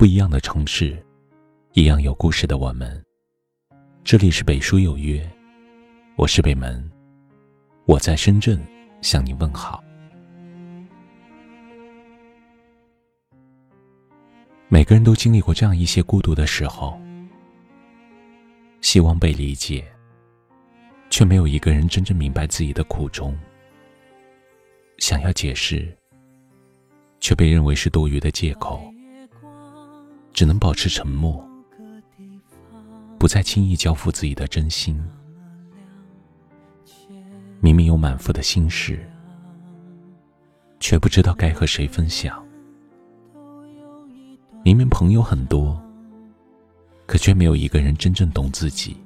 不一样的城市，一样有故事的我们。这里是北书有约，我是北门，我在深圳向你问好。每个人都经历过这样一些孤独的时候，希望被理解，却没有一个人真正明白自己的苦衷。想要解释，却被认为是多余的借口。只能保持沉默，不再轻易交付自己的真心。明明有满腹的心事，却不知道该和谁分享。明明朋友很多，可却没有一个人真正懂自己。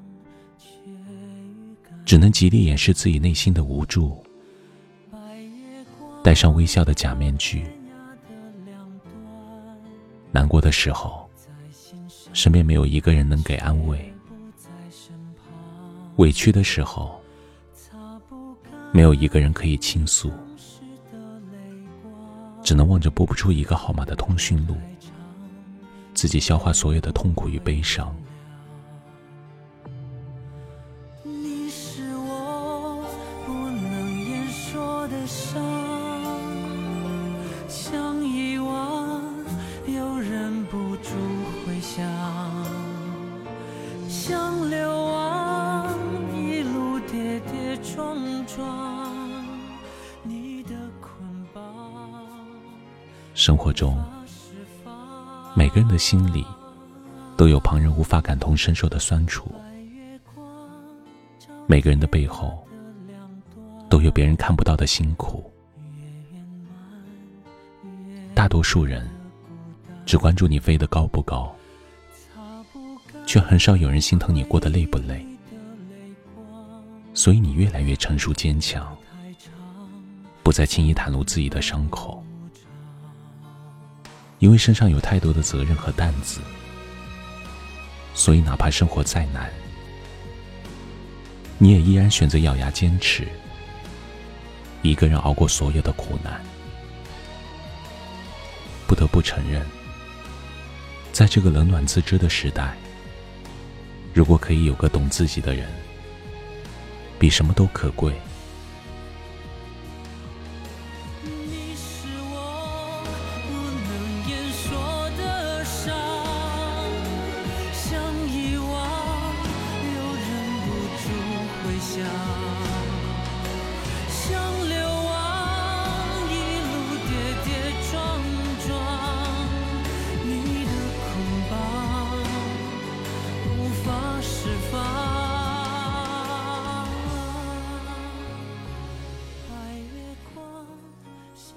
只能极力掩饰自己内心的无助，戴上微笑的假面具。难过的时候，身边没有一个人能给安慰；委屈的时候，没有一个人可以倾诉，只能望着拨不出一个号码的通讯录，自己消化所有的痛苦与悲伤。撞撞，你的捆绑。生活中，每个人的心里都有旁人无法感同身受的酸楚，每个人的背后都有别人看不到的辛苦。大多数人。只关注你飞得高不高，却很少有人心疼你过得累不累。所以你越来越成熟坚强，不再轻易袒露自己的伤口，因为身上有太多的责任和担子。所以哪怕生活再难，你也依然选择咬牙坚持，一个人熬过所有的苦难。不得不承认。在这个冷暖自知的时代，如果可以有个懂自己的人，比什么都可贵。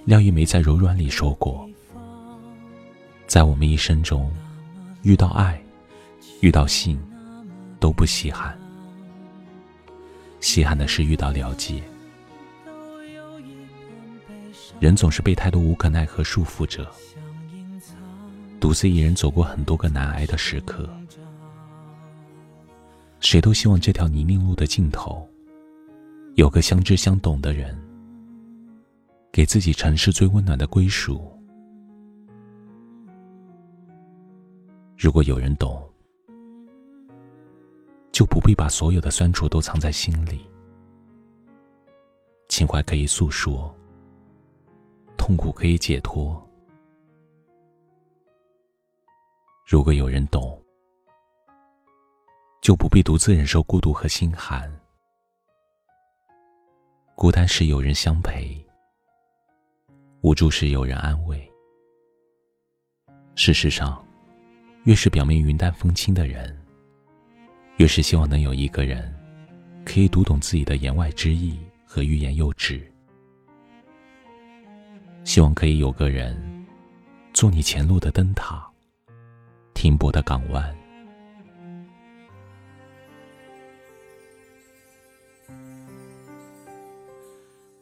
廖一梅在《柔软》里说过：“在我们一生中，遇到爱，遇到性，都不稀罕。稀罕的是遇到了解。人总是被太多无可奈何束缚着，独自一人走过很多个难挨的时刻。谁都希望这条泥泞路的尽头，有个相知相懂的人。”给自己城市最温暖的归属。如果有人懂，就不必把所有的酸楚都藏在心里。情怀可以诉说，痛苦可以解脱。如果有人懂，就不必独自忍受孤独和心寒。孤单时有人相陪。无助时有人安慰。事实上，越是表面云淡风轻的人，越是希望能有一个人，可以读懂自己的言外之意和欲言又止。希望可以有个人，做你前路的灯塔，停泊的港湾。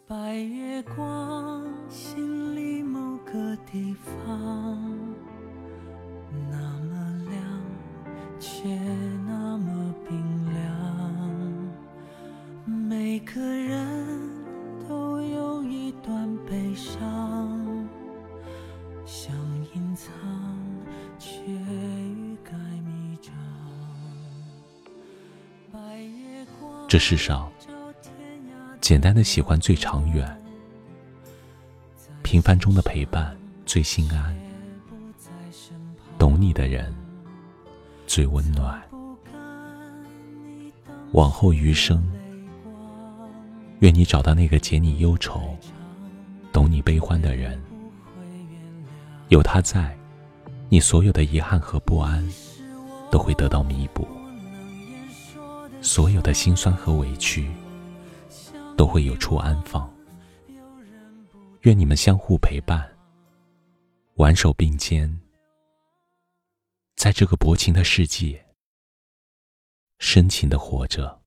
白月光，这世上，简单的喜欢最长远，平凡中的陪伴最心安，懂你的人最温暖。往后余生，愿你找到那个解你忧愁、懂你悲欢的人，有他在，你所有的遗憾和不安都会得到弥补。所有的辛酸和委屈，都会有处安放。愿你们相互陪伴，挽手并肩，在这个薄情的世界，深情的活着。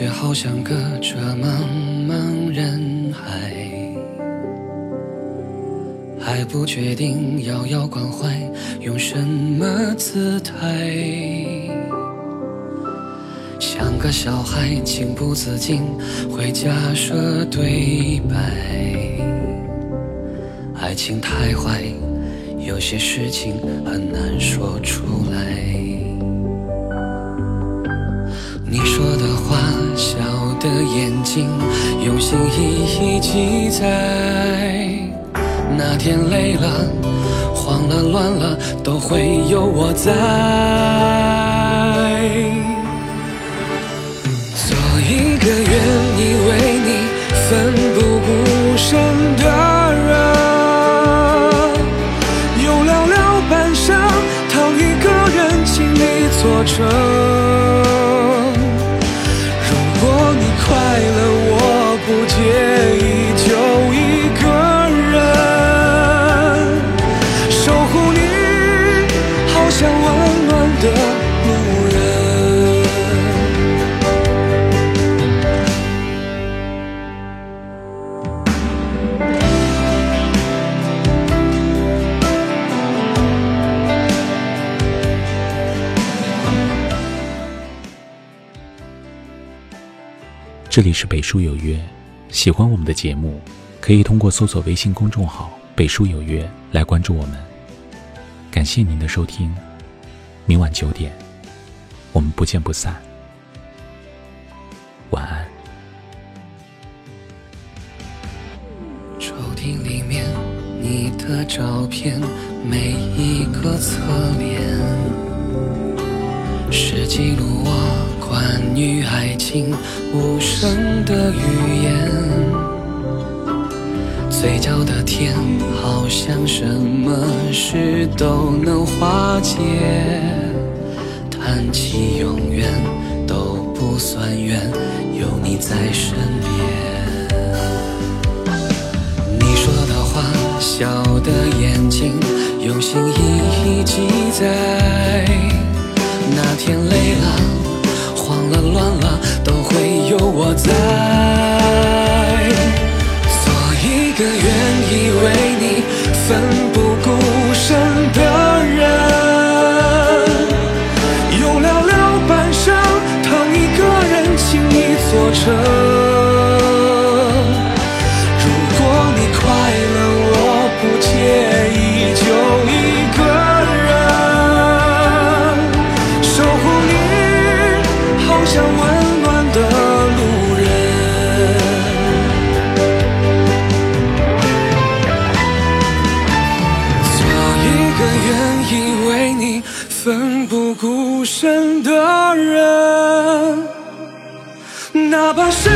却好像隔着茫茫人海。还不确定遥遥关怀用什么姿态，像个小孩情不自禁会假设对白。爱情太坏，有些事情很难说出来。你说的话，笑的眼睛，用心一一记载。哪天累了、慌了、乱了，都会有我在。这里是北书有约，喜欢我们的节目，可以通过搜索微信公众号“北书有约”来关注我们。感谢您的收听，明晚九点，我们不见不散。晚安。抽屉里面你的照片，每一个侧脸，是记录我。关于爱情无声的语言，嘴角的甜好像什么事都能化解，谈起永远都不算远，有你在身边。你说的话，笑的眼睛，用心一一记载。那天累了。我在。哪